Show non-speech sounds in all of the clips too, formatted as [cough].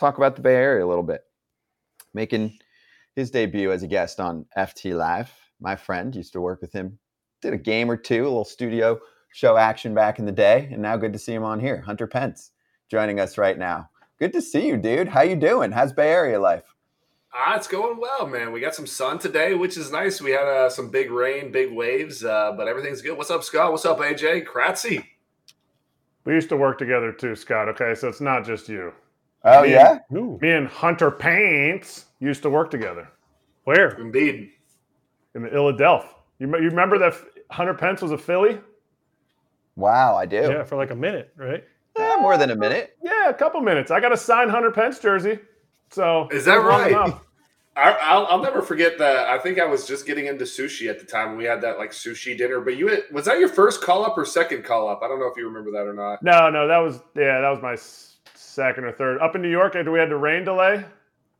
talk about the Bay Area a little bit. Making his debut as a guest on FT Live. My friend used to work with him, did a game or two, a little studio show action back in the day, and now good to see him on here. Hunter Pence joining us right now. Good to see you, dude. How you doing? How's Bay Area life? Ah, it's going well, man. We got some sun today, which is nice. We had uh, some big rain, big waves, uh, but everything's good. What's up, Scott? What's up, AJ? Kratzy? We used to work together too, Scott. Okay, so it's not just you. Oh me yeah, and, me and Hunter Pence used to work together. Where? Indeed. In the Illadelph. You, you remember that Hunter Pence was a Philly? Wow, I do. Yeah, for like a minute, right? Yeah, more than a minute. Yeah, a couple minutes. I got a signed Hunter Pence jersey. So is that right? I, will I'll never forget that. I think I was just getting into sushi at the time. We had that like sushi dinner. But you had, was that your first call up or second call up? I don't know if you remember that or not. No, no, that was yeah, that was my second or third. Up in New York, after we had the rain delay.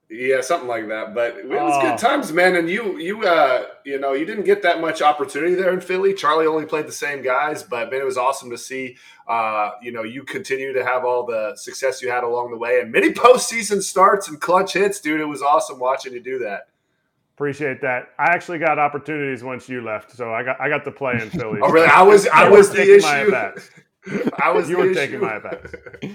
Yeah, something like that. But it was oh. good times, man. And you, you, uh, you know, you didn't get that much opportunity there in Philly. Charlie only played the same guys, but man, it was awesome to see. Uh, you know, you continue to have all the success you had along the way, and many [laughs] postseason starts and clutch hits, dude. It was awesome watching you do that. Appreciate that. I actually got opportunities once you left, so I got I got to play in Philly. [laughs] oh, really? I was I was the issue. [laughs] I was you were issue. taking my back. [laughs]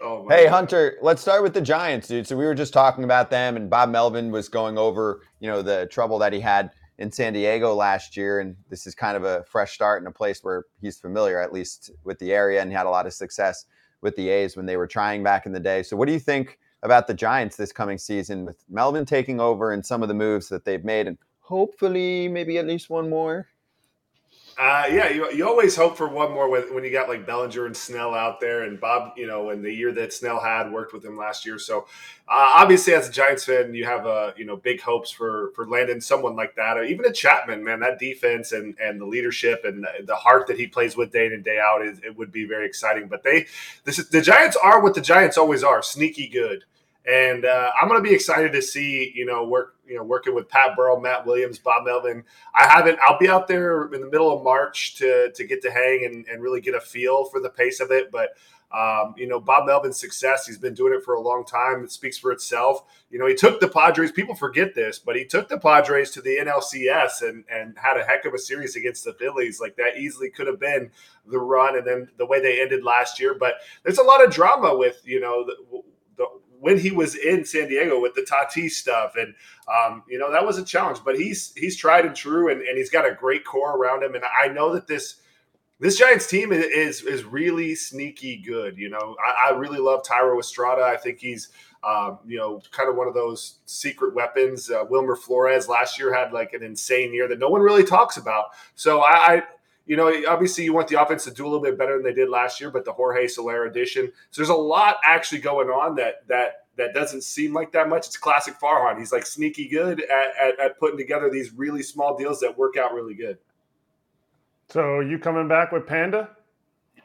Oh hey God. Hunter, let's start with the Giants, dude. So we were just talking about them, and Bob Melvin was going over, you know, the trouble that he had in San Diego last year, and this is kind of a fresh start in a place where he's familiar, at least with the area, and he had a lot of success with the A's when they were trying back in the day. So what do you think about the Giants this coming season with Melvin taking over and some of the moves that they've made, and hopefully maybe at least one more? Uh, yeah, you, you always hope for one more when, when you got like Bellinger and Snell out there, and Bob, you know, in the year that Snell had worked with him last year. So uh, obviously, as a Giants fan, you have uh, you know big hopes for for landing someone like that, or even a Chapman. Man, that defense and and the leadership and the heart that he plays with day in and day out, is, it would be very exciting. But they, this is, the Giants are what the Giants always are: sneaky good. And uh, I'm going to be excited to see, you know, work, you know, working with Pat Burrell, Matt Williams, Bob Melvin. I haven't. I'll be out there in the middle of March to to get to hang and, and really get a feel for the pace of it. But um, you know, Bob Melvin's success, he's been doing it for a long time. It speaks for itself. You know, he took the Padres, people forget this, but he took the Padres to the NLCS and, and had a heck of a series against the Phillies. Like that easily could have been the run and then the way they ended last year. But there's a lot of drama with, you know, the when he was in San Diego with the Tatis stuff, and um, you know that was a challenge. But he's he's tried and true, and, and he's got a great core around him. And I know that this this Giants team is is really sneaky good. You know, I, I really love Thairo Estrada. I think he's um, you know kind of one of those secret weapons. Uh, Wilmer Flores last year had like an insane year that no one really talks about. So I, I you know, obviously you want the offense to do a little bit better than they did last year, but the Jorge Soler addition. So there's a lot actually going on that that that doesn't seem like that much. It's classic Farhan. He's like sneaky good at, at, at putting together these really small deals that work out really good. So you coming back with Panda? [laughs]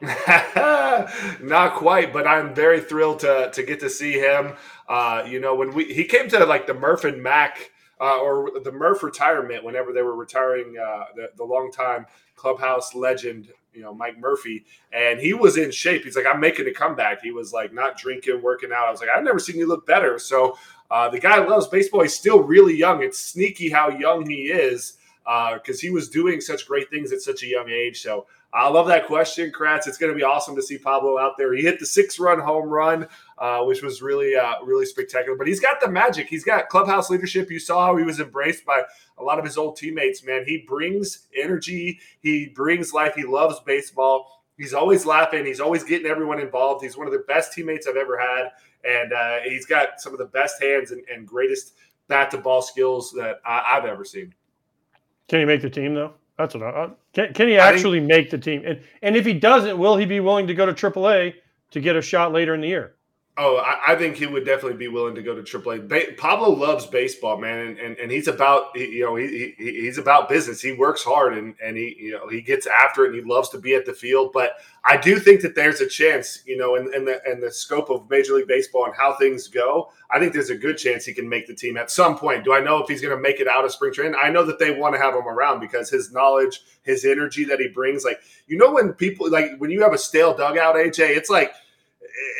Not quite, but I'm very thrilled to to get to see him. Uh, you know, when we he came to like the Murph and Mac uh, or the Murph retirement whenever they were retiring uh, the, the longtime clubhouse legend, you know, Mike Murphy, and he was in shape. He's like, I'm making a comeback. He was like not drinking, working out. I was like, I've never seen you look better. So uh, the guy loves baseball. He's still really young. It's sneaky how young he is because uh, he was doing such great things at such a young age. So I love that question, Kratz. It's going to be awesome to see Pablo out there. He hit the six-run home run, uh, which was really, uh, really spectacular. But he's got the magic. He's got clubhouse leadership. You saw how he was embraced by a lot of his old teammates. Man, he brings energy. He brings life. He loves baseball. He's always laughing. He's always getting everyone involved. He's one of the best teammates I've ever had, and uh, he's got some of the best hands and, and greatest bat to ball skills that I, I've ever seen. Can he make the team though? That's what I, uh, can. Can he actually think, make the team? And and if he doesn't, will he be willing to go to AAA to get a shot later in the year? Oh, I, I, think he would definitely be willing to go to AAA. Ba- Pablo loves baseball, man, and, and, and he's about you know he, he, he's about business. He works hard and and he you know he gets after it and he loves to be at the field. But I do think that there's a chance, you know, in, in the in the scope of Major League Baseball and how things go. I think there's a good chance he can make the team at some point. Do I know if he's going to make it out of spring training? I know that they want to have him around because his knowledge, his energy that he brings, like you know, when people like when you have a stale dugout, AJ, it's like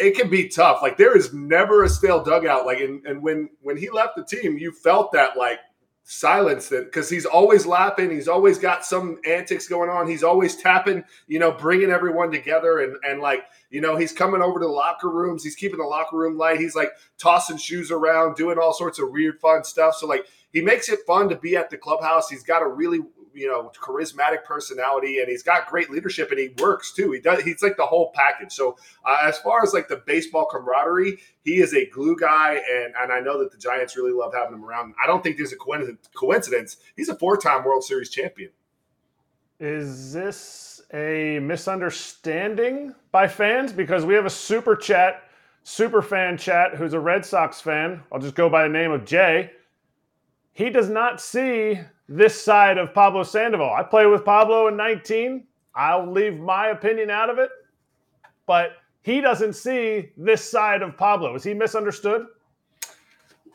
it can be tough. Like there is never a stale dugout. Like and, and when when he left the team, you felt that like silence that because he's always laughing. He's always got some antics going on. He's always tapping you know bringing everyone together. And and like you know he's coming over to the locker rooms. He's keeping the locker room light. He's like tossing shoes around doing all sorts of weird fun stuff. So like he makes it fun to be at the clubhouse. He's got a really you know charismatic personality and he's got great leadership and he works too. He does he's like the whole package. So uh, as far as like the baseball camaraderie he is a glue guy and and i know that the giants really love having him around. I don't think there's a coincidence he's a four-time world series champion. Is this a misunderstanding by fans? Because we have a super chat super fan chat who's a red sox fan. I'll just go by the name of jay. He does not see this side of Pablo Sandoval. I played with Pablo in 19. I'll leave my opinion out of it, but he doesn't see this side of Pablo. Is he misunderstood?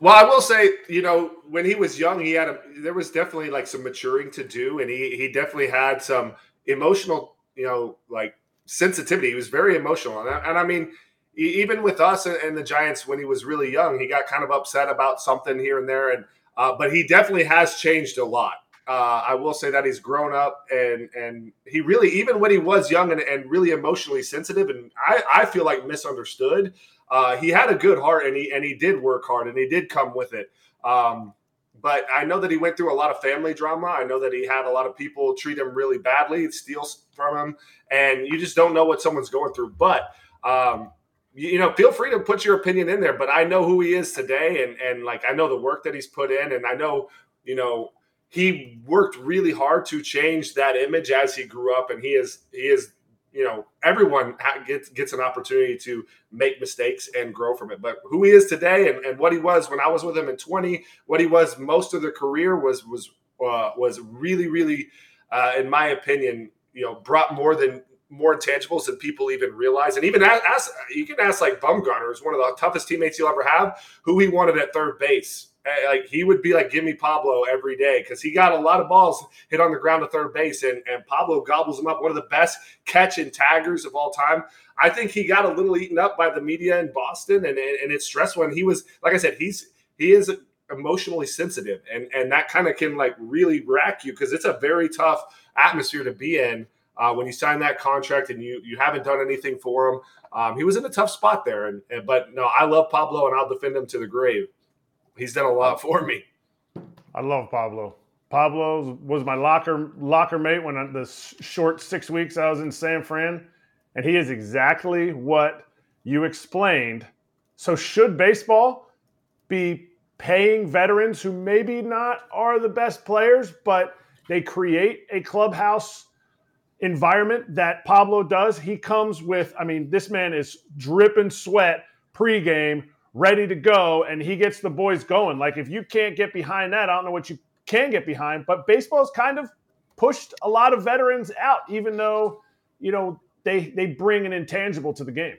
Well, I will say, you know, when he was young, he had a there was definitely like some maturing to do, and he he definitely had some emotional, you know, like sensitivity. He was very emotional, and I, and I mean, even with us and the Giants when he was really young, he got kind of upset about something here and there, and uh, but he definitely has changed a lot. Uh, I will say that he's grown up and and he really even when he was young and, and really emotionally sensitive and I, I feel like misunderstood. Uh, he had a good heart and he and he did work hard and he did come with it. Um, but I know that he went through a lot of family drama. I know that he had a lot of people treat him really badly, steal from him, and you just don't know what someone's going through. But um, you know, feel free to put your opinion in there. But I know who he is today, and and like I know the work that he's put in, and I know you know he worked really hard to change that image as he grew up, and he is he is you know everyone gets gets an opportunity to make mistakes and grow from it. But who he is today, and, and what he was when I was with him in twenty, what he was most of the career was was uh, was really really, uh, in my opinion, you know, brought more than more intangibles than people even realize. And even ask, you can ask like Bumgarner, who's one of the toughest teammates you'll ever have, who he wanted at third base. Like he would be like, give me Pablo every day because he got a lot of balls hit on the ground to third base, and, and Pablo gobbles them up. One of the best catch and taggers of all time. I think he got a little eaten up by the media in Boston, and and it's stressful. And he was, like I said, he's he is emotionally sensitive, and and that kind of can like really rack you because it's a very tough atmosphere to be in uh, when you sign that contract and you you haven't done anything for him. Um, he was in a tough spot there, and, and, but no, I love Pablo and I'll defend him to the grave. He's done a lot for me. I love Pablo. Pablo was my locker locker mate when I, the short six weeks I was in San Fran, and he is exactly what you explained. So should baseball be paying veterans who maybe not are the best players, but they create a clubhouse environment that Pablo does. He comes with, I mean, this man is dripping sweat pregame, ready to go, and he gets the boys going. Like, if you can't get behind that, I don't know what you can get behind. But baseball's kind of pushed a lot of veterans out, even though, you know, they they bring an intangible to the game.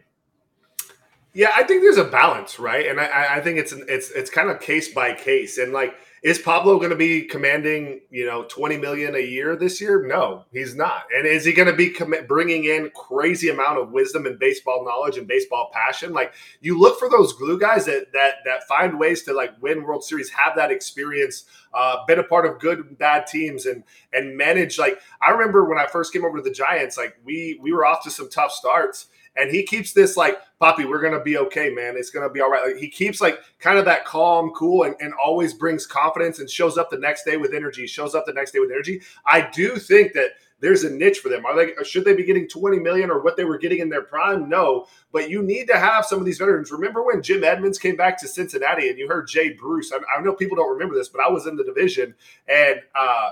Yeah, I think there's a balance, right? And I, I think it's it's it's kind of case by case, and like is Pablo going to be commanding, you know, 20 million a year this year? No, he's not. And is he going to be com- bringing in crazy amount of wisdom and baseball knowledge and baseball passion? Like you look for those glue guys that that that find ways to like win World Series, have that experience, uh, been a part of good and bad teams, and and manage. Like I remember when I first came over to the Giants, like we we were off to some tough starts and he keeps this like poppy we're gonna be okay man it's gonna be all right like, he keeps like kind of that calm cool and, and always brings confidence and shows up the next day with energy shows up the next day with energy i do think that there's a niche for them. Are they should they be getting 20 million or what they were getting in their prime? No, but you need to have some of these veterans. Remember when Jim Edmonds came back to Cincinnati and you heard Jay Bruce? I, I know people don't remember this, but I was in the division and uh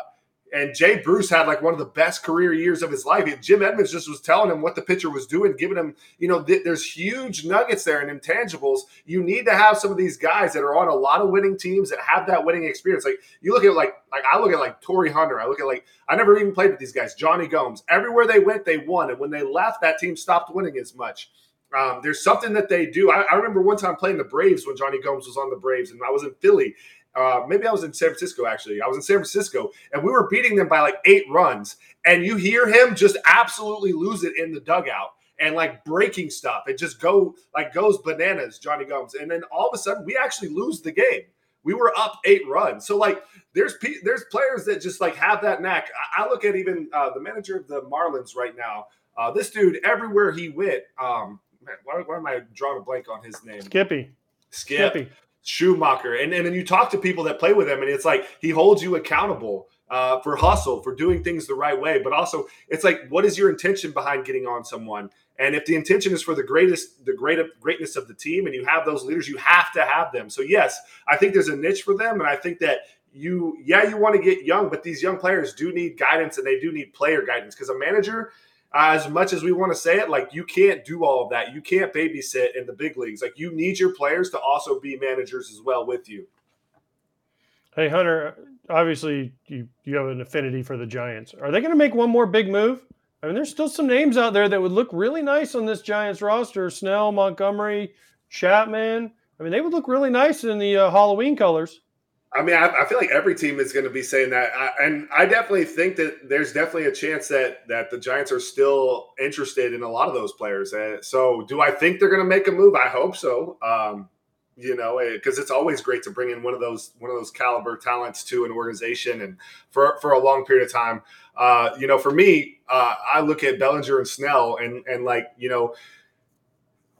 and Jay Bruce had like one of the best career years of his life. Jim Edmonds just was telling him what the pitcher was doing, giving him, you know, th- there's huge nuggets there and intangibles. You need to have some of these guys that are on a lot of winning teams that have that winning experience. Like you look at like like I look at like Torii Hunter. I look at like I never even played with these guys. Jonny Gomes. Everywhere they went, they won, and when they left, that team stopped winning as much. Um, there's something that they do. I, I, remember one time playing the Braves when Jonny Gomes was on the Braves, and I was in Philly, uh, maybe I was in San Francisco actually. I was in San Francisco and we were beating them by like eight runs. And you hear him just absolutely lose it in the dugout. and like breaking stuff. It just go like goes bananas, Jonny Gomes. And then all of a sudden we actually lose the game. We were up eight runs. So like there's there's players that just like have that knack. I, I look at even uh, the manager of the Marlins right now. Uh, this dude, everywhere he went, um, man, why, why, am I drawing a blank on his name? Skippy. Skip. Skippy. Schumaker. And, and then you talk to people that play with him, and it's like he holds you accountable uh, for hustle, for doing things the right way. But also, it's like, what is your intention behind getting on someone? And if the intention is for the greatest, the great greatness of the team, and you have those leaders, you have to have them. So yes, I think there's a niche for them, and I think that you, yeah, you want to get young, but these young players do need guidance, and they do need player guidance because a manager. As much as we want to say it, like you can't do all of that. You can't babysit in the big leagues. Like you need your players to also be managers as well with you. Hey Hunter, obviously you you have an affinity for the Giants. Are they going to make one more big move? I mean, there's still some names out there that would look really nice on this Giants roster: Snell, Montgomery, Chapman. I mean, they would look really nice in the uh, Halloween colors. I mean, I, I, feel like every team is going to be saying that, I, and I definitely think that there's definitely a chance that that the Giants are still interested in a lot of those players. Uh, so, do I think they're going to make a move? I hope so. Um, you know, because it's always great to bring in one of those one of those caliber talents to an organization and for for a long period of time. Uh, you know, for me, uh, I look at Bellinger and Snell and and like you know.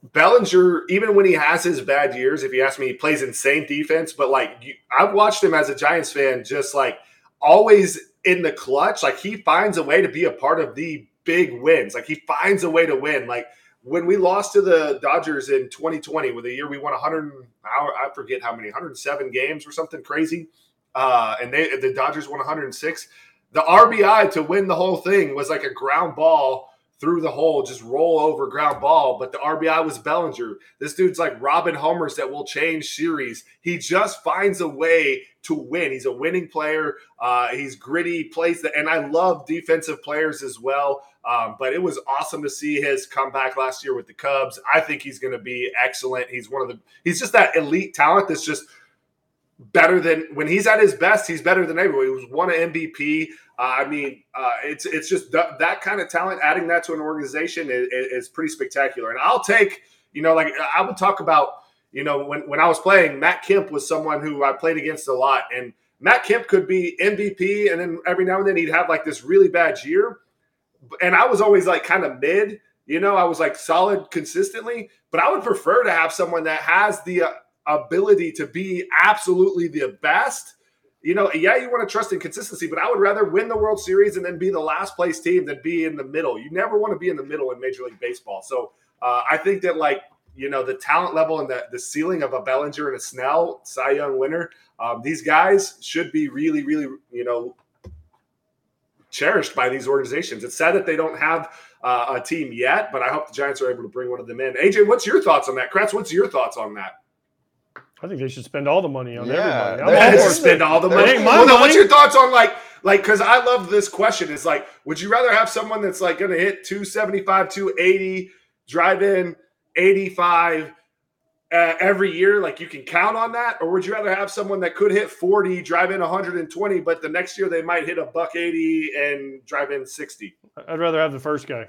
Bellinger, even when he has his bad years, if you ask me, he plays insane defense. But like, you, I've watched him as a Giants fan, just like always in the clutch. Like he finds a way to be a part of the big wins. Like he finds a way to win. Like when we lost to the Dodgers in 2020, with a year we won 100, I forget how many, 107 games or something crazy, uh, and they the Dodgers won 106. The RBI to win the whole thing was like a ground ball through the hole, just roll over ground ball. But the RBI was Bellinger. This dude's like Robin Homers that will change series. He just finds a way to win. He's a winning player. Uh, he's gritty, plays the, and I love defensive players as well. Um, but it was awesome to see his comeback last year with the Cubs. I think he's going to be excellent. He's one of the he's just that elite talent that's just better than when he's at his best. He's better than everyone. He was one of MVP. Uh, I mean, uh, it's it's just th- that kind of talent. Adding that to an organization is, is pretty spectacular. And I'll take you know like I would talk about you know when when I was playing, Matt Kemp was someone who I played against a lot, and Matt Kemp could be MVP, and then every now and then he'd have like this really bad year and I was always like kind of mid. You know, I was like solid consistently, but I would prefer to have someone that has the uh, ability to be absolutely the best. You know, yeah, you want to trust in consistency, but I would rather win the World Series and then be the last place team than be in the middle. You never want to be in the middle in Major League Baseball. So uh, I think that like you know the talent level and the, the ceiling of a Bellinger and a Snell Cy Young winner, um, these guys should be really, really you know cherished by these organizations. It's sad that they don't have uh, a team yet, but I hope the Giants are able to bring one of them in. AJ, what's your thoughts on that? Kratz, what's your thoughts on that? I think they should spend all the money on yeah, everybody. I'm all spend all the money. Well, no, what's your thoughts on like like because I love this question. Is like, would you rather have someone that's like going to hit 275, 280, drive in 85, uh, every year, like you can count on that, or would you rather have someone that could hit 40, drive in 120, but the next year they might hit a buck 80 and drive in 60? I'd rather have the first guy.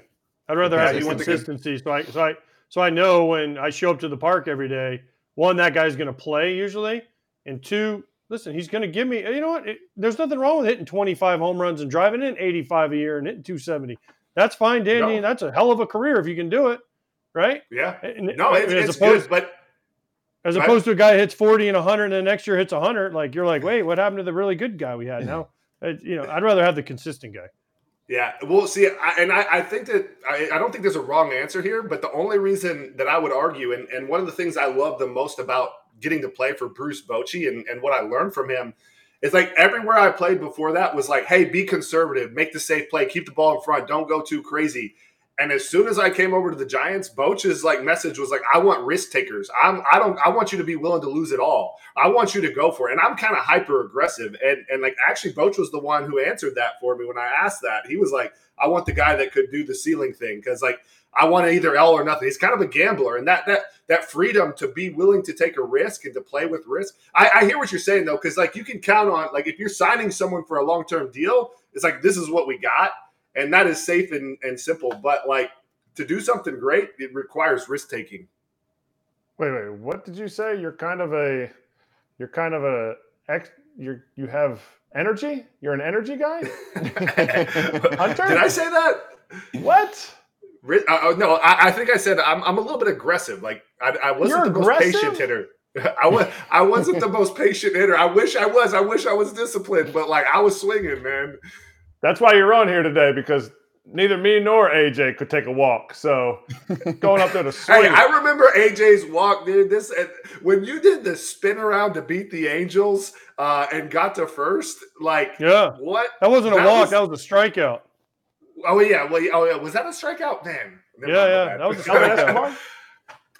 I'd rather yeah, have the consistency. So I so I so I know when I show up to the park every day, one, that guy's going to play usually, and two, listen, he's going to give me. You know what? It, there's nothing wrong with hitting 25 home runs and driving in 85 a year and hitting 270. That's fine, Danny. No. That's a hell of a career if you can do it, right? Yeah. And, no, it's, it's opposed, good, but as opposed to a guy hits 40 and 100 and the next year hits 100, like you're like, wait, what happened to the really good guy we had? [laughs] Now, you know, I'd rather have the consistent guy. Yeah, well, see, I, and I, I, think that I, I, don't think there's a wrong answer here, but the only reason that I would argue, and, and one of the things I love the most about getting to play for Bruce Bochy and, and what I learned from him is like everywhere I played before that was like, hey, be conservative, make the safe play, keep the ball in front, don't go too crazy. And as soon as I came over to the Giants, Boch's like message was like, "I want risk takers. I'm I don't I want you to be willing to lose it all. I want you to go for it." And I'm kind of hyper aggressive. And and like actually, Boch was the one who answered that for me when I asked that. He was like, "I want the guy that could do the ceiling thing because like I want either L or nothing." He's kind of a gambler, and that that that freedom to be willing to take a risk and to play with risk. I, I hear what you're saying though, because like you can count on like if you're signing someone for a long term deal, it's like this is what we got and that is safe and, and simple. But like to do something great, it requires risk taking. Wait, wait. What did you say? You're kind of a, you're kind of a ex. You're you have energy. You're an energy guy. [laughs] Hunter? Did I say that? What? Uh, no, I, I, think I said I'm, I'm a little bit aggressive. Like I, I wasn't You're the aggressive? most patient hitter. [laughs] I was I wasn't the most patient hitter. I wish I was. I wish I was disciplined, but like I was swinging, man. That's why you're on here today because neither me nor AJ could take a walk. So [laughs] going up there to swing. hey, I remember AJ's walk, dude. This when you did the spin around to beat the Angels uh, and got to first. Like, yeah, what? That wasn't that a walk. Was, that was a strikeout. Oh yeah, well, oh yeah, was that a strikeout? Man, yeah, yeah, that was a [laughs] strikeout.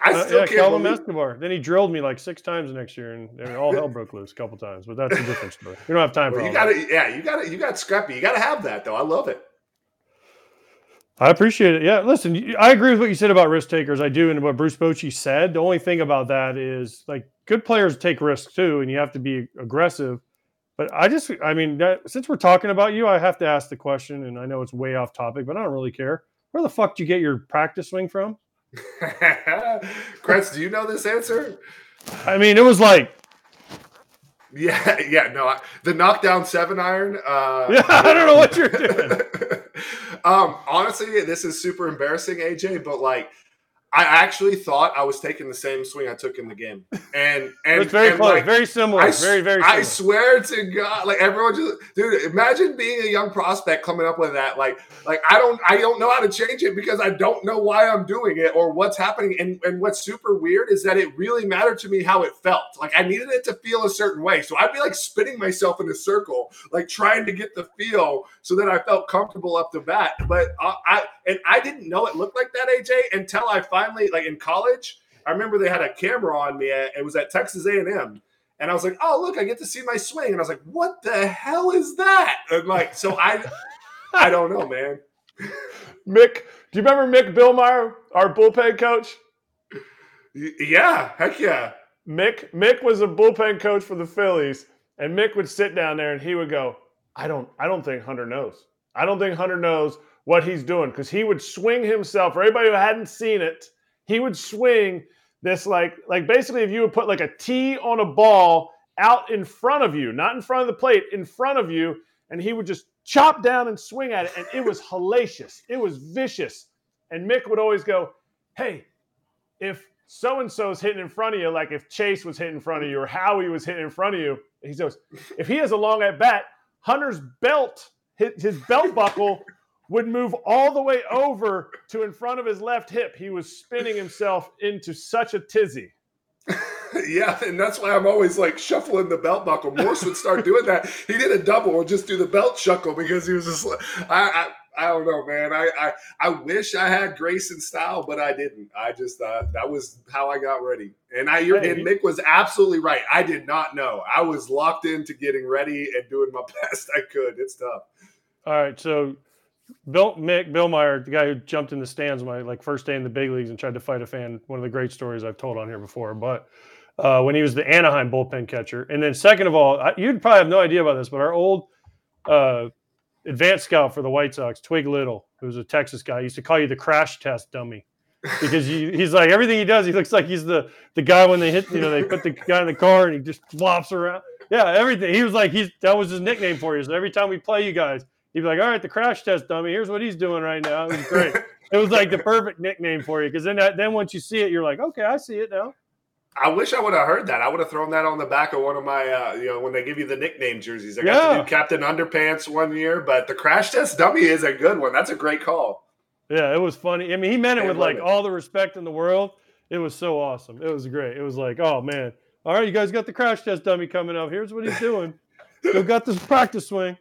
I uh, still uh, yeah, can't Calvin believe... Escobar. Then he drilled me like six times next year, and, and all hell broke loose a couple times. But that's a different story. We don't have time well, for you. Got to, yeah, you got to, you got scrappy. You got to have that though. I love it. I appreciate it. Yeah, listen, I agree with what you said about risk takers. I do, and what Bruce Bochy said. The only thing about that is like good players take risks too, and you have to be aggressive. But I just, I mean, that, since we're talking about you, I have to ask the question, and I know it's way off topic, but I don't really care. Where the fuck do you get your practice swing from? [laughs] Kratz, do you know this answer? I mean, it was like yeah, yeah, no, the knockdown seven iron. Uh, [laughs] yeah, I don't know what you're doing. [laughs] um, honestly, this is super embarrassing, AJ. But like, I actually thought I was taking the same swing I took in the game, and [laughs] and it's very and close, like, very similar, I, very very. Similar. I swear to God, like everyone just, dude, imagine being a young prospect coming up with that. Like, like I don't, I don't know how to change it because I don't know why I'm doing it or what's happening. And and what's super weird is that it really mattered to me how it felt. Like I needed it to feel a certain way, so I'd be like spinning myself in a circle, like trying to get the feel so that I felt comfortable up the bat. But I, I and I didn't know it looked like that, AJ, until I finally like in college. I remember they had a camera on me. At, it was at Texas A&M, and I was like, "Oh, look, I get to see my swing." And I was like, "What the hell is that?" And like, so I, I don't know, man. [laughs] Mick, do you remember Mick Billmeyer, our bullpen coach? Yeah, heck yeah. Mick Mick was a bullpen coach for the Phillies, and Mick would sit down there and he would go, "I don't, I don't think Hunter knows. I don't think Hunter knows what he's doing because he would swing himself. For anybody who hadn't seen it, he would swing this like like basically if you would put like a tee on a ball out in front of you, not in front of the plate, in front of you, and he would just chop down and swing at it, and it was [laughs] hellacious. It was vicious. And Mick would always go, "Hey, if so and so's hitting in front of you, like if Chase was hitting in front of you or Howie was hitting in front of you, he goes, if he has a long at bat, Hunter's belt, his belt buckle would move all the way over to in front of his left hip. He was spinning himself into such a tizzy. [laughs] yeah, and that's why I'm always like shuffling the belt buckle. Morse would start doing that. He did a double or just do the belt shuffle because he was just like, I, I, I don't know, man. I, I, I wish I had grace and style, but I didn't. I just uh, that was how I got ready. And I, hey. and Mick was absolutely right. I did not know. I was locked into getting ready and doing my [laughs] best I could. It's tough. All right, so Bill Mick Billmeyer, the guy who jumped in the stands my like first day in the big leagues and tried to fight a fan. One of the great stories I've told on here before. But uh, when he was the Anaheim bullpen catcher, and then second of all, I, you'd probably have no idea about this, but our old uh, advanced scout for the White Sox, Twig Little, who's a Texas guy, used to call you the crash test dummy because he, he's like everything he does, he looks like he's the the guy when they hit, you know, they put the guy in the car and he just flops around. Yeah, everything. He was like he's that was his nickname for you. So every time we play you guys, he'd be like, "All right, the crash test dummy. Here's what he's doing right now." It was great. [laughs] it was like the perfect nickname for you because then then once you see it, you're like, "Okay, I see it now." I wish I would have heard that. I would have thrown that on the back of one of my, uh, you know, when they give you the nickname jerseys. I got yeah. to do Captain Underpants one year, but the crash test dummy is a good one. That's a great call. Yeah, it was funny. I mean, he meant it with like it. all the respect in the world. It was so awesome. It was great. It was like, oh man, all right, you guys got the crash test dummy coming up. Here's what he's doing. Still [laughs] got this practice swing.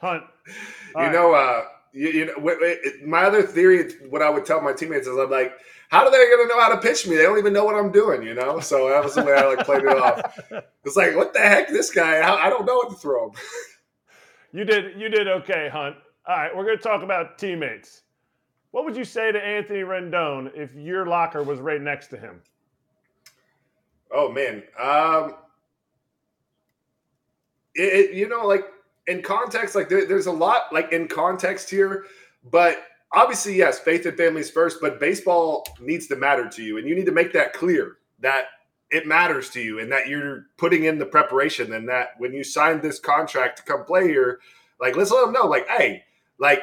Hunt, you right. know, uh, you, you know, my other theory, what I would tell my teammates is, I'm like, how are they going to know how to pitch me? They don't even know what I'm doing, you know. So that was the way I like played it off. [laughs] It's like, what the heck, this guy? I don't know what to throw him. [laughs] You did, you did okay, Hunt. All right, we're going to talk about teammates. What would you say to Anthony Rendon if your locker was right next to him? Oh man, um, it, it you know like in context, like there, there's a lot like in context here, but obviously, yes, faith and families first, but baseball needs to matter to you. And you need to make that clear that it matters to you and that you're putting in the preparation and that when you sign this contract to come play here, like, let's let them know, like, hey, like,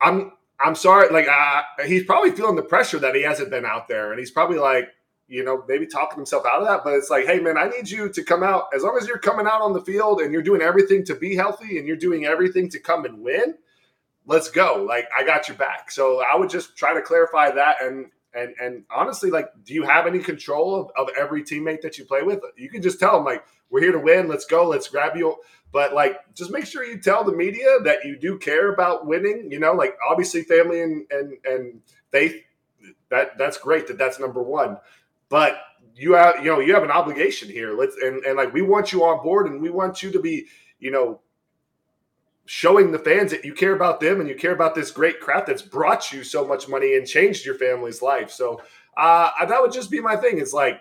I'm, I'm sorry. Like, uh, he's probably feeling the pressure that he hasn't been out there. And he's probably like, you know, maybe talking himself out of that. But it's like, hey, man, I need you to come out. As long as you're coming out on the field and you're doing everything to be healthy and you're doing everything to come and win, let's go. Like I got your back. So I would just try to clarify that and and and honestly, like, do you have any control of, of every teammate that you play with? You can just tell them like, we're here to win. Let's go. Let's grab you. But like, just make sure you tell the media that you do care about winning. You know, like obviously family and and and faith. That that's great. That that's number one. But you have you know you have an obligation here. Let's and and like we want you on board and we want you to be you know showing the fans that you care about them and you care about this great craft that's brought you so much money and changed your family's life. So uh, that would just be my thing. It's like,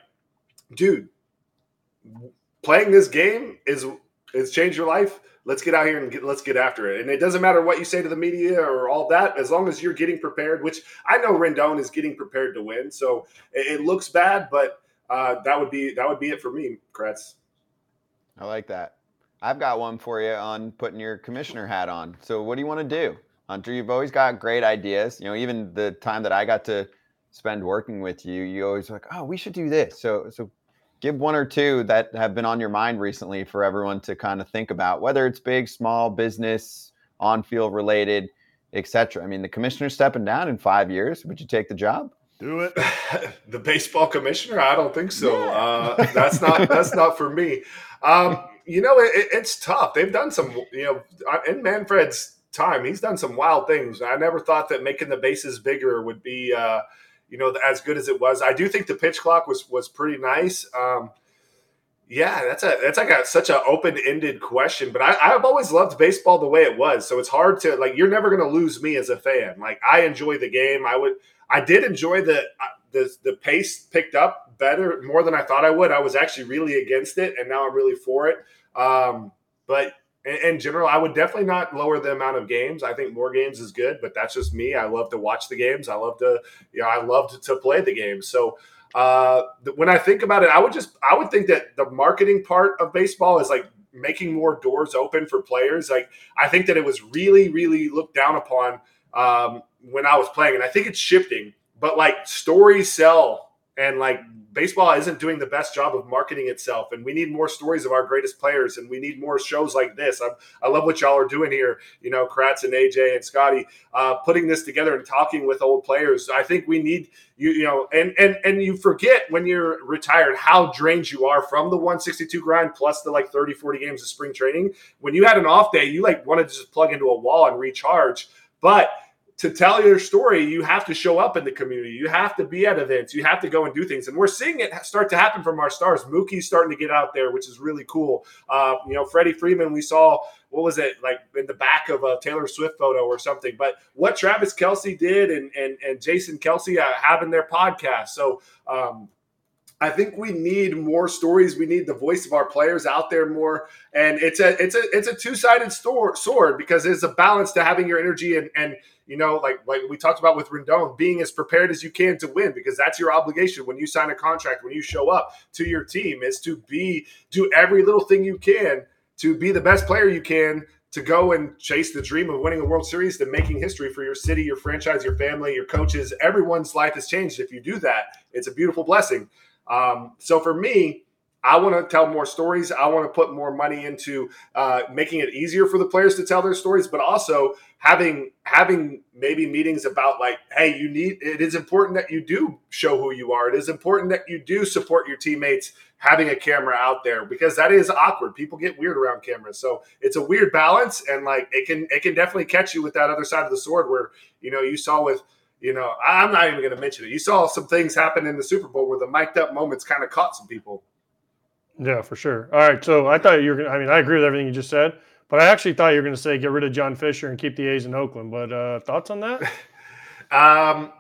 dude, playing this game is is changed your life. Let's get out here and get, let's get after it. And it doesn't matter what you say to the media or all that, as long as you're getting prepared. Which I know Rendon is getting prepared to win. So it, it looks bad, but uh, that would be that would be it for me, Kratz. I like that. I've got one for you on putting your commissioner hat on. So what do you want to do? Hunter, you've always got great ideas. You know, even the time that I got to spend working with you, you always like, oh, we should do this. So so give one or two that have been on your mind recently for everyone to kind of think about, whether it's big, small, business, on-field related, etc. I mean, the commissioner's stepping down in five years. Would you take the job? Do it. [laughs] the baseball commissioner? I don't think so. Yeah. Uh, that's not that's not for me. Um, you know, it, it's tough. They've done some, you know, in Manfred's time, he's done some wild things. I never thought that making the bases bigger would be, uh, you know, as good as it was. I do think the pitch clock was was pretty nice. Um, yeah, that's a that's like a such an open ended question, but I, I've always loved baseball the way it was. So it's hard to like. You're never going to lose me as a fan. Like I enjoy the game. I would. I did enjoy the uh, the the pace picked up better more than I thought I would. I was actually really against it, and now I'm really for it. Um, but in, general, I would definitely not lower the amount of games. I think more games is good, but that's just me. I love to watch the games. I love to, you know, I love to, to play the games. So uh, when I think about it, I would just, I would think that the marketing part of baseball is like making more doors open for players. Like I think that it was really, really looked down upon um, when I was playing, and I think it's shifting. But like stories sell, and like baseball isn't doing the best job of marketing itself and we need more stories of our greatest players and we need more shows like this. I, I love what y'all are doing here you know kratz and aj and scotty uh, putting this together and talking with old players. I think we need you you know and and and you forget when you're retired how drained you are from the 162 grind plus the like 30 40 games of spring training. When you had an off day you like wanted to just plug into a wall and recharge. But to tell your story, you have to show up in the community. You have to be at events. You have to go and do things. And we're seeing it start to happen from our stars. Mookie's starting to get out there, which is really cool. Uh, you know, Freddie Freeman, we saw, what was it, like in the back of a Taylor Swift photo or something. But what Travis Kelce did and, and, and Jason Kelce uh, having their podcast. So, um, I think we need more stories. We need the voice of our players out there more, and it's a it's a it's a two sided sword because there's a balance to having your energy and and you know, like like we talked about with Rendon, being as prepared as you can to win because that's your obligation when you sign a contract, when you show up to your team, is to be do every little thing you can to be the best player you can to go and chase the dream of winning a World Series, to making history for your city, your franchise, your family, your coaches. Everyone's life has changed. If you do that, it's a beautiful blessing. Um, so for me, I want to tell more stories. I want to put more money into uh, making it easier for the players to tell their stories, but also having having maybe meetings about like, hey, you need. It is important that you do show who you are. It is important that you do support your teammates having a camera out there because that is awkward. People get weird around cameras, so it's a weird balance, and like it can it can definitely catch you with that other side of the sword where you know you saw with you know, I'm not even going to mention it. You saw some things happen in the Super Bowl where the mic'd up moments kind of caught some people. Yeah, for sure. All right. So I thought you were going to, I mean, I agree with everything you just said, but I actually thought you were going to say get rid of John Fisher and keep the A's in Oakland. But uh, thoughts on that? [laughs] um,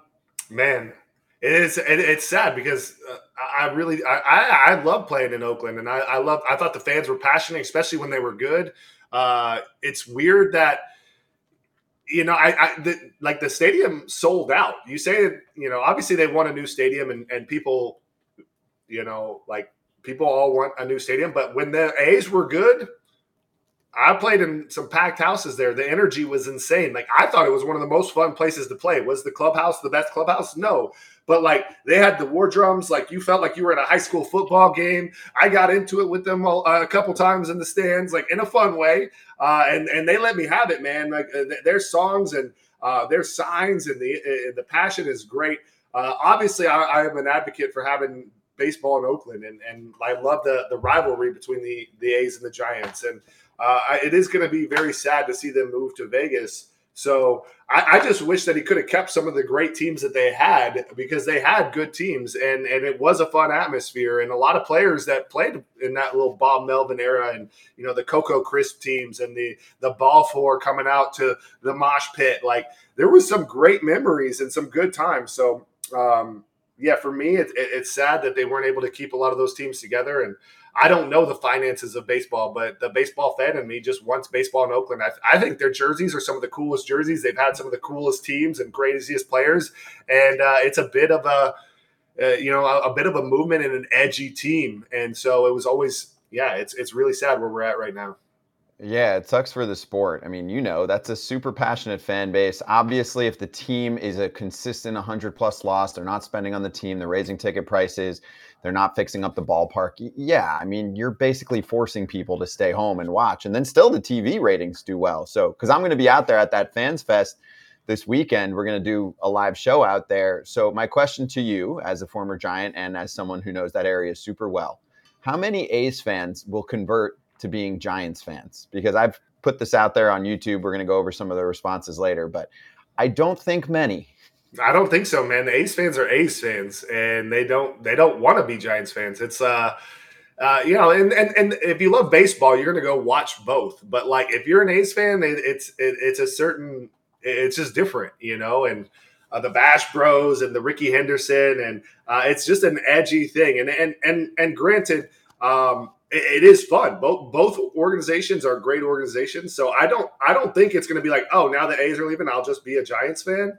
man, it is, it, it's sad because uh, I really, I, I, I, love playing in Oakland and I, I love, I thought the fans were passionate, especially when they were good. Uh, it's weird that, you know, I, I the, like the stadium sold out. You say, you know, obviously they want a new stadium, and and people, you know, like people all want a new stadium. But when the A's were good, I played in some packed houses there. The energy was insane. Like I thought it was one of the most fun places to play. Was the clubhouse the best clubhouse? No. But like they had the war drums, like you felt like you were at a high school football game. I got into it with them a, a couple times in the stands, like in a fun way, uh, and and they let me have it, man. Like uh, their songs and uh, their signs and the uh, the passion is great. Uh, obviously, I, I am an advocate for having baseball in Oakland, and and I love the the rivalry between the the A's and the Giants, and uh, it is going to be very sad to see them move to Vegas. So I, I, just wish that he could have kept some of the great teams that they had because they had good teams and and it was a fun atmosphere and a lot of players that played in that little Bob Melvin era and you know the Coco Crisp teams and the the ball four coming out to the mosh pit like there was some great memories and some good times. So um, yeah, for me it, it, it's sad that they weren't able to keep a lot of those teams together and I don't know the finances of baseball, but the baseball fan in me just wants baseball in Oakland. I, I, think their jerseys are some of the coolest jerseys. They've had some of the coolest teams and craziest players, and uh, it's a bit of a uh, you know a, a, bit of a movement and an edgy team. And so it was always yeah, it's it's really sad where we're at right now. Yeah, it sucks for the sport. I mean, you know, that's a super passionate fan base. Obviously, if the team is a consistent 100 plus loss, they're not spending on the team, they're raising ticket prices, they're not fixing up the ballpark. Yeah, I mean, you're basically forcing people to stay home and watch. And then still the TV ratings do well. So, because I'm going to be out there at that Fans Fest this weekend, we're going to do a live show out there. So, my question to you, as a former Giant and as someone who knows that area super well, how many A's fans will convert to being Giants fans because I've put this out there on YouTube. We're going to go over some of the responses later, but I don't think many. I don't think so, man. The A's fans are A's fans, and they don't they don't want to be Giants fans. It's uh, uh, you know, and, and and if you love baseball, you're to go watch both. But like, if you're an A's fan, it, it's it, it's a certain, it's just different, you know. And uh, the Bash Bros and the Rickey Henderson, and uh, it's just an edgy thing. And and and and granted, um, it is fun. Both both organizations are great organizations. So I don't I don't think it's going to be like oh now the A's are leaving I'll just be a Giants fan.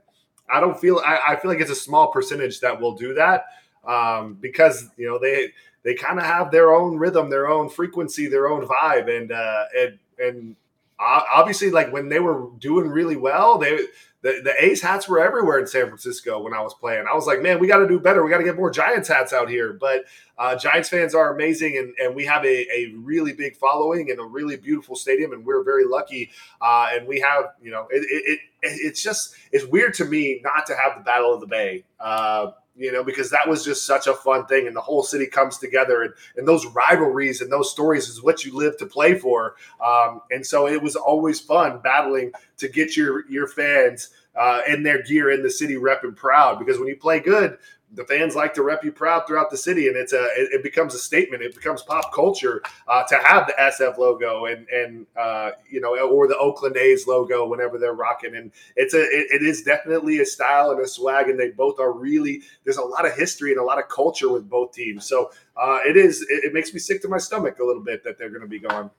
I don't feel I, I feel like it's a small percentage that will do that um, because you know they they kind of have their own rhythm, their own frequency, their own vibe, and uh, and and obviously like when they were doing really well, they the, the A's hats were everywhere in San Francisco when I was playing. I was like, man, we got to do better. We got to get more Giants hats out here. But uh, Giants fans are amazing, and, and we have a, a really big following and a really beautiful stadium, and we're very lucky. Uh, and we have, you know, it, it, it, it's just it's weird to me not to have the Battle of the Bay. Uh, you know, because that was just such a fun thing, and the whole city comes together, and and those rivalries and those stories is what you live to play for. Um, and so it was always fun battling to get your your fans uh, in their gear in the city repping proud because when you play good, the fans like to rep you proud throughout the city, and it's a it, it becomes a statement. It becomes pop culture uh, to have the SF logo and and uh, you know or the Oakland A's logo whenever they're rocking. And it's a it, it is definitely a style and a swag, and they both are really. There's a lot of history and a lot of culture with both teams, so uh, it is. It, it makes me sick to my stomach a little bit that they're going to be gone.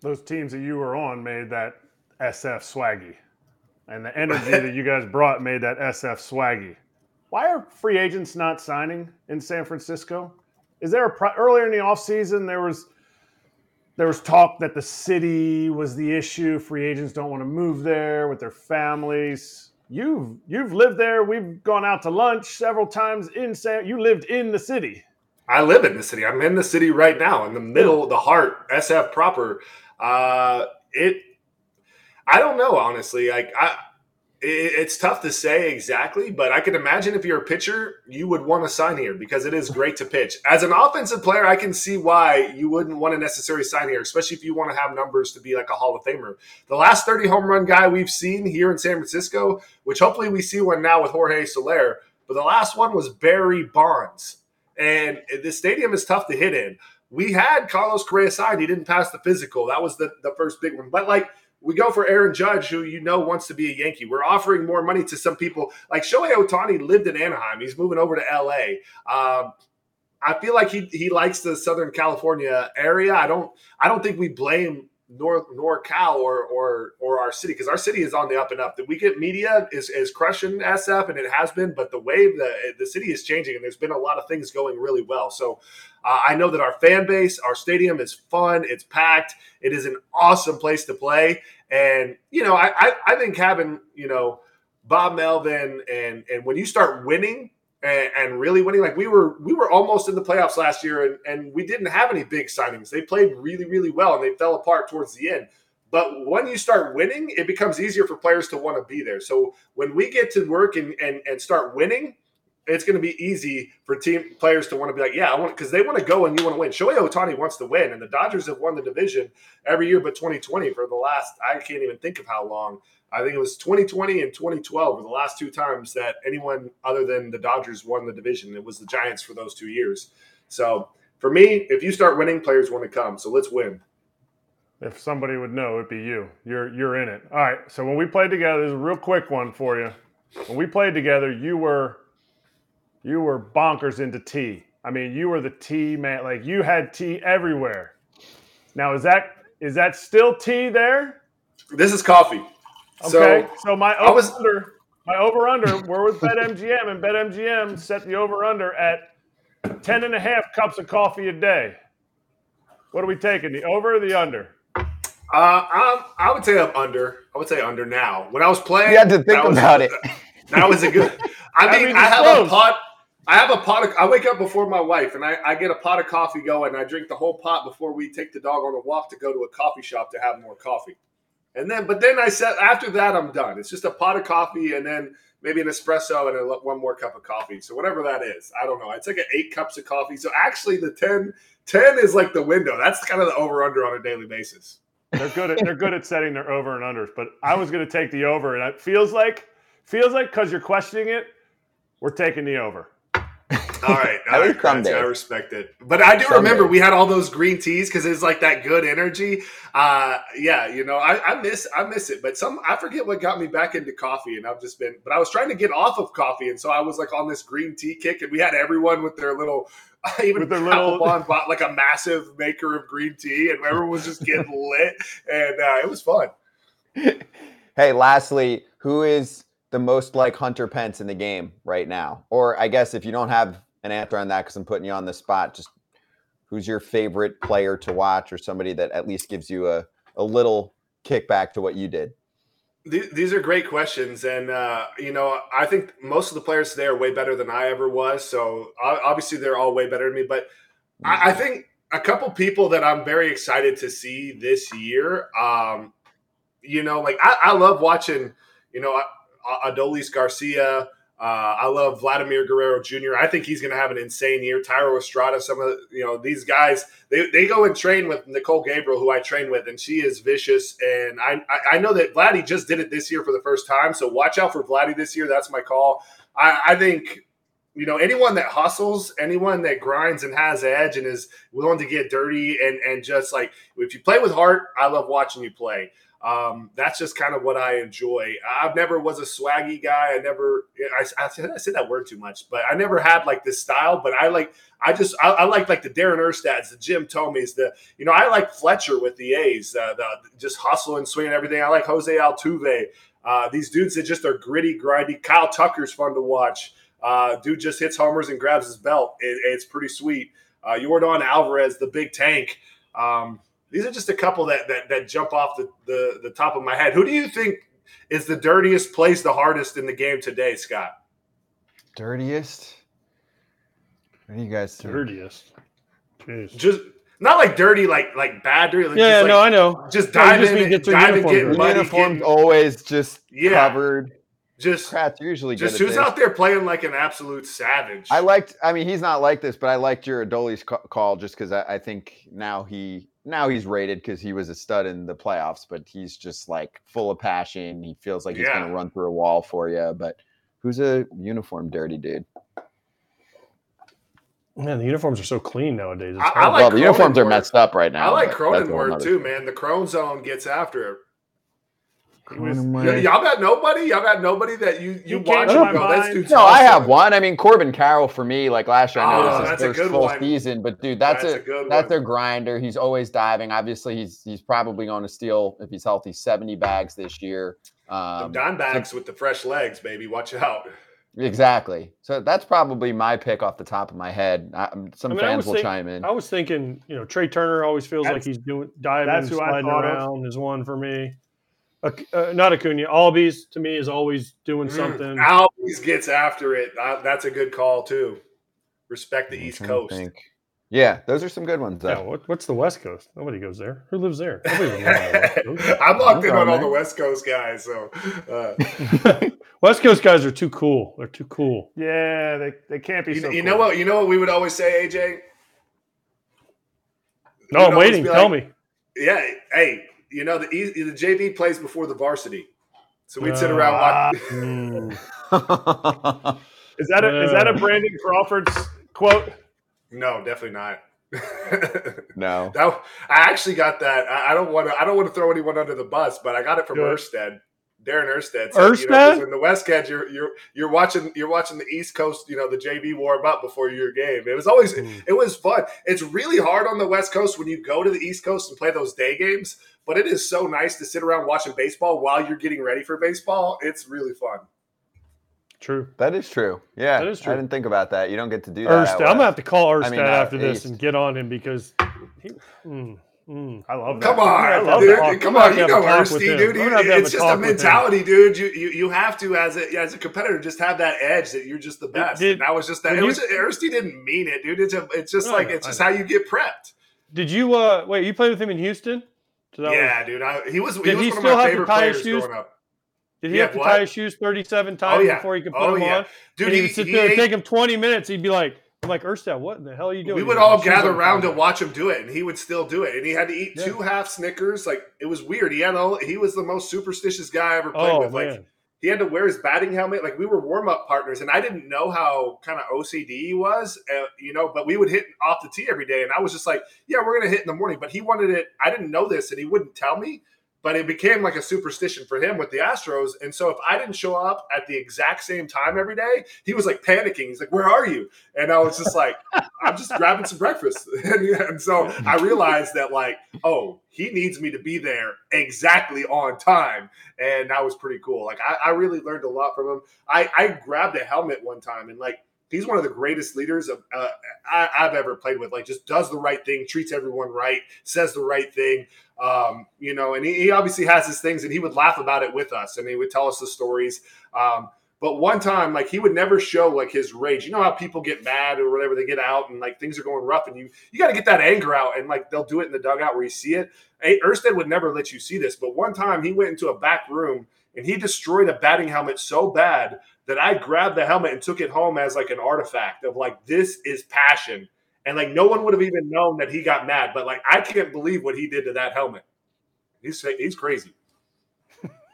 Those teams that you were on made that SF swaggy and the energy that you guys brought made that SF swaggy. Why are free agents not signing in San Francisco? Is there a pro- earlier in the offseason there was there was talk that the city was the issue. Free agents don't want to move there with their families. You've you've lived there. We've gone out to lunch several times in San. You lived in the city. I live in the city. I'm in the city right now, in the middle, the heart, SF proper. Uh, it I don't know, honestly. Like I, it's tough to say exactly, but I can imagine if you're a pitcher, you would want to sign here because it is great to pitch. As an offensive player, I can see why you wouldn't want to necessarily sign here, especially if you want to have numbers to be like a Hall of Famer. The last 30 home run guy we've seen here in San Francisco, which hopefully we see one now with Jorge Soler, but the last one was Barry Bonds. And the stadium is tough to hit in. We had Carlos Correa signed. He didn't pass the physical. That was the, the first big one. But like – we go for Aaron Judge, who you know wants to be a Yankee. We're offering more money to some people. Like Shohei Ohtani lived in Anaheim. He's moving over to LA. Um, I feel like he he likes the Southern California area. I don't I don't think we blame North NorCal or or or our city because our city is on the up and up. The get media is is crushing SF and it has been, but the wave the the city is changing and there's been a lot of things going really well. So uh, I know that our fan base, our stadium is fun, it's packed, it is an awesome place to play, and you know I I, I think having you know Bob Melvin and and when you start winning and, and, really winning. Like we were, we were almost in the playoffs last year, and, and we didn't have any big signings. They played really, really well, and they fell apart towards the end. But when you start winning, it becomes easier for players to want to be there. So when we get to work and and, and start winning, it's going to be easy for team players to want to be like, yeah, I want because they want to go and you want to win. Shohei Ohtani wants to win, and the Dodgers have won the division every year, but 2020 for the last I can't even think of how long. I think it was 2020 and 2012 were the last two times that anyone other than the Dodgers won the division. It was the Giants for those two years. So for me, if you start winning, players want to come. So let's win. If somebody would know, it'd be you. You're you're in it. All right. So when we played together, this is a real quick one for you. When we played together, you were you were bonkers into tea. I mean, you were the tea man. Like you had tea everywhere. Now is that is that still tea there? This is coffee. Okay, so, so my over was, under, my over under, we're with BetMGM, and BetMGM set the over under at 10 and a half cups of coffee a day. What are we taking, the over or the under? Uh, I, I would say I'm under. I would say under now. When I was playing, you had to think about it. [laughs] That was a good. I [laughs] mean, I, mean, I have close. a pot. I have a pot. Of, I wake up before my wife, and I, I get a pot of coffee going. I drink the whole pot before we take the dog on a walk to go to a coffee shop to have more coffee. And then, but then I said, after that, I'm done. It's just a pot of coffee and then maybe an espresso and a, one more cup of coffee. So whatever that is, I don't know. It's like eight cups of coffee. So actually, the 10, 10 is like the window. That's kind of the over under on a daily basis. They're good at they're good at setting their over and unders, but I was going to take the over, and it feels like feels like because you're questioning it, we're taking the over. [laughs] All right, all right I respect it. But I do Someday. remember we had all those green teas because it's like that good energy. Uh, yeah, you know, I, I, miss I miss it. But some I forget what got me back into coffee, and I've just been. But I was trying to get off of coffee, and so I was like on this green tea kick, and we had everyone with their little. [laughs] Even with their little bond bought like a massive maker of green tea, and everyone was just getting [laughs] lit, and uh, it was fun. Hey, lastly, who is the most like Hunter Pence in the game right now? Or I guess if you don't have an answer on that because I'm putting you on the spot. Just who's your favorite player to watch or somebody that at least gives you a, a little kickback to what you did? These are great questions. And, uh, you know, I think most of the players today are way better than I ever was. So obviously they're all way better than me. But I, I think a couple people that I'm very excited to see this year, um, you know, like I, I love watching, you know, Adolis Garcia, uh, I love Vladimir Guerrero Jr. I think he's going to have an insane year. Thairo Estrada, some of the, you know these guys, they, they go and train with Nicole Gabriel, who I train with, and she is vicious. And I I know that Vladdy just did it this year for the first time, so watch out for Vladdy this year. That's my call. I, I think you know anyone that hustles, anyone that grinds and has edge and is willing to get dirty and and just like if you play with heart, I love watching you play. Um, that's just kind of what I enjoy. I've never was a swaggy guy. I never, I, I, I said that word too much, but I never had like this style. But I like, I just, I, I like like the Darren Erstads, the Jim Thomes, the, you know, I like Fletcher with the A's, uh, the just hustle and swing and everything. I like Jose Altuve. Uh, these dudes that just are gritty, grindy. Kyle Tucker's fun to watch. Uh, dude just hits homers and grabs his belt. It, it's pretty sweet. Uh, Yordan Alvarez, the big tank. Um, these are just a couple that that, that jump off the, the, the top of my head. Who do you think is the dirtiest, plays the hardest in the game today, Scott? Dirtiest? What do you guys think? Dirtiest. Jeez. Just not like dirty, like like bad dirty. Like yeah, like, no, I know. Just dive no, in, dive and get muddy. Uniforms always just yeah. covered. Just Pratt's usually just who's out there playing like an absolute savage. I liked. I mean, he's not like this, but I liked your Adolis call just because I, I think now he now he's rated because he was a stud in the playoffs, but he's just like full of passion. He feels like he's yeah. going to run through a wall for you. But who's a uniform dirty dude? Man, the uniforms are so clean nowadays. I, I like well, the uniforms are messed up right now. I like Cronenworth too, man. The Crone Zone gets after it. Was, y- y'all got nobody. Y'all got nobody that you you watch. Go, that's no, I have one. I mean, Corbin Carroll for me. Like last year, I know oh, this is his first full one. season, but dude, that's, that's a, a that's one. a grinder. He's always diving. Obviously, he's he's probably going to steal if he's healthy seventy bags this year. Um, Don bags so, with the fresh legs, baby. Watch out. Exactly. So that's probably my pick off the top of my head. I, some I mean, fans will think, chime in. I was thinking, you know, Trea Turner always feels that's, like he's doing diving, sliding around. Of. Is one for me. Uh, uh, not Acuna. Albies to me is always doing mm, something. Albies gets after it. Uh, that's a good call too. Respect the I'm East Coast. Think. Yeah, those are some good ones. Though. Yeah, what, what's the West Coast? Nobody goes there. Who lives there? [laughs] [laughs] I'm locked in on all the West Coast guys. So uh. [laughs] West Coast guys are too cool. They're too cool. Yeah, they, they can't be. You, so you cool. know what? You know what we would always say, AJ. No, I'm waiting. Tell me. Yeah. Hey, you know the the JV plays before the varsity, so we'd sit around uh, watching. is that a, is that a Brandon Crawford's quote? No, definitely not. [laughs] no, that, I actually got that. I, I don't want to. I don't want to throw anyone under the bus, but I got it from Good. Erstad. Darren Erstad. So, Erstad? You know, in the West Coast, you're you're you're watching you're watching the East Coast. You know the JV warm up before your game. It was always mm. it was fun. It's really hard on the West Coast when you go to the East Coast and play those day games. But it is so nice to sit around watching baseball while you're getting ready for baseball. It's really fun. True. That is true. Yeah, that is true. I didn't think about that. You don't get to do that. Erstad. I'm gonna have to call Erstad I mean, after this and get on him because he, mm. Mm, I love that. Come on, love dude. Come on, you know Ersty, dude. it's just a mentality, dude. You, you you have to as a as a competitor just have that edge that you're just the best. Did, and that was just that. It was Ersty didn't mean it, dude. It's a, it's just like it's just how you get prepped. Did you uh wait? You played with him in Houston? So yeah, was, dude. I, he was. He did was he still have to tie his shoes? Did he yeah, have to what? tie his shoes 37 times oh, yeah. before he could put oh, them yeah. on? Dude, and he, he would sit there and take him 20 minutes. He'd be like, I'm like, Erstad, what in the hell are you doing? We would all gather around to watch him do it, and he would still do it. And he had to eat yeah. two half Snickers. Like it was weird. He had all, he was the most superstitious guy I ever played oh, with. Man. Like he had to wear his batting helmet. Like we were warm up partners, and I didn't know how kind of OCD he was, uh, you know. But we would hit off the tee every day, and I was just like, "Yeah, we're gonna hit in the morning." But he wanted it. I didn't know this, and he wouldn't tell me but it became like a superstition for him with the Astros. And so if I didn't show up at the exact same time every day, he was like panicking. He's like, "Where are you?" And I was just like, [laughs] "I'm just grabbing some breakfast." [laughs] and so I realized that like, oh, he needs me to be there exactly on time, and that was pretty cool. Like I, I really learned a lot from him. I, I grabbed a helmet one time and like he's one of the greatest leaders of uh, I, have ever played with. Like, just does the right thing, treats everyone right, says the right thing. Um, you know, and he, he, obviously has his things, and he would laugh about it with us, and he would tell us the stories. Um, but one time, like he would never show like his rage. You know how people get mad or whatever, they get out and like things are going rough, and you you got to get that anger out, and like they'll do it in the dugout where you see it. Hey, Erstad would never let you see this, but one time he went into a back room and he destroyed a batting helmet so bad that I grabbed the helmet and took it home as like an artifact of like this is passion. And like no one would have even known that he got mad, but like I can't believe what he did to that helmet. He's he's crazy.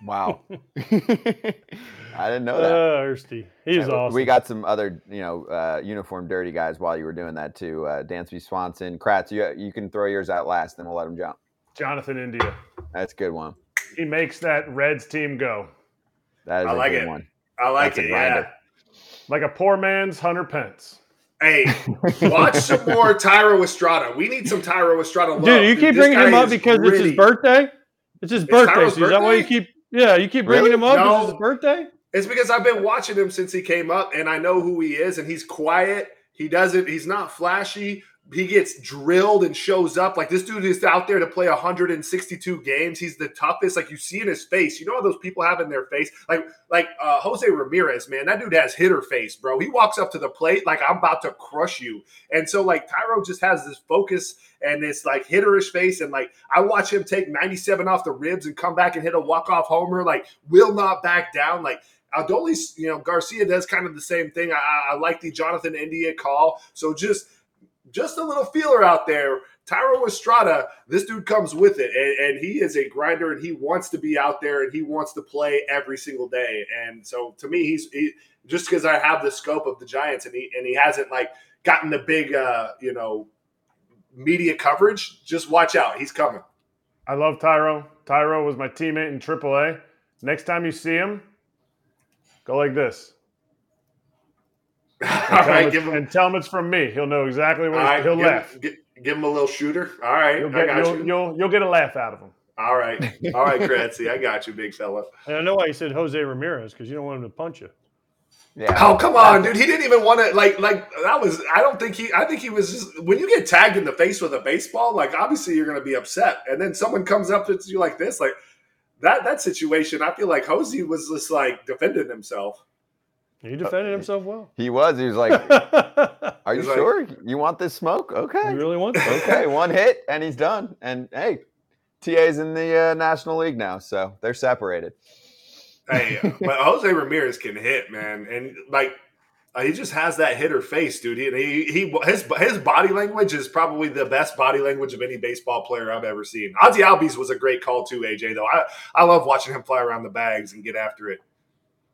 Wow. [laughs] I didn't know that. Uh, Ersty. He's awesome. We got some other, you know, uh, uniform dirty guys while you were doing that too. Uh, Dansby Swanson, Kratz, you, you can throw yours out last, then we'll let him jump. Jonathan India. That's a good one. He makes that Reds team go. That is I a like good it. one. I like That's it. Yeah. Like a poor man's Hunter Pence. Hey, [laughs] watch some more Thairo Estrada. We need some Thairo Estrada. Love. Dude, you keep Dude, bringing him up because it's his birthday. It's his birthday. So is that why you keep? Yeah, you keep bringing really? him up. No. It's his birthday. It's because I've been watching him since he came up, and I know who he is, and he's quiet. He doesn't. He's not flashy, he gets drilled and shows up. Like this dude is out there to play 162 games. He's the toughest. Like you see in his face. You know how those people have in their face? Like like uh, Jose Ramirez, man. That dude has hitter face, bro. He walks up to the plate like I'm about to crush you. And so like Thairo just has this focus and this like hitterish face. And like I watch him take 97 off the ribs and come back and hit a walk off homer. Like will not back down. Like Adolis, you know, Garcia does kind of the same thing. I, I like the Jonathan India call. So just just a little feeler out there. Thairo Estrada, this dude comes with it, and, and, he is a grinder, and he wants to be out there, and he wants to play every single day. And so, to me, he's he, just because I have the scope of the Giants, and he and he hasn't like gotten the big, uh, you know, media coverage. Just watch out, he's coming. I love Thairo. Thairo was my teammate in AAA. Next time you see him, go like this. All right, give him and tell him it's from me. He'll know exactly what right, he'll give, laugh. Give, give, him a little shooter. All right, you'll get, you'll, you. you'll, you'll get a laugh out of him. All right, all right, [laughs] Kratzy, I got you, big fella. And I know why you said Jose Ramirez because you don't want him to punch you. Yeah. Oh come on, dude! He didn't even want to like like that was. I don't think he. I think he was just when you get tagged in the face with a baseball. Like obviously you're going to be upset, and then someone comes up to you like this, like that. That situation, I feel like Jose was just like defending himself. He defended himself well. He was. He was like, [laughs] "Are you sure like, you want this smoke? Okay, you really want? This? okay, one hit and he's done. And hey, TA's in the uh, National League now, so they're separated. Hey, [laughs] but Jose Ramirez can hit, man, and like uh, he just has that hitter face, dude. He, he, he his his body language is probably the best body language of any baseball player I've ever seen. Ozzie Albies was a great call too, AJ. Though I I love watching him fly around the bags and get after it.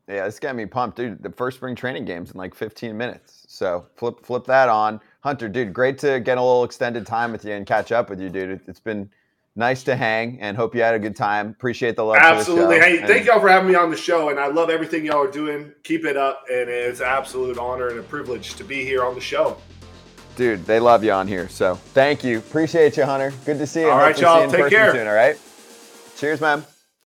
Yeah, this got me pumped, dude. The first spring training games in like 15 minutes. So flip flip that on, Hunter, dude. Great to get a little extended time with you and catch up with you, dude. It's been nice to hang and hope you had a good time. Appreciate the love. Absolutely. The hey, and thank y'all for having me on the show. And I love everything y'all are doing. Keep it up. And it's an absolute honor and a privilege to be here on the show. Dude, they love you on here. So thank you. Appreciate you, Hunter. Good to see you. All right, y'all. Take care. Soon, all right. Cheers, man.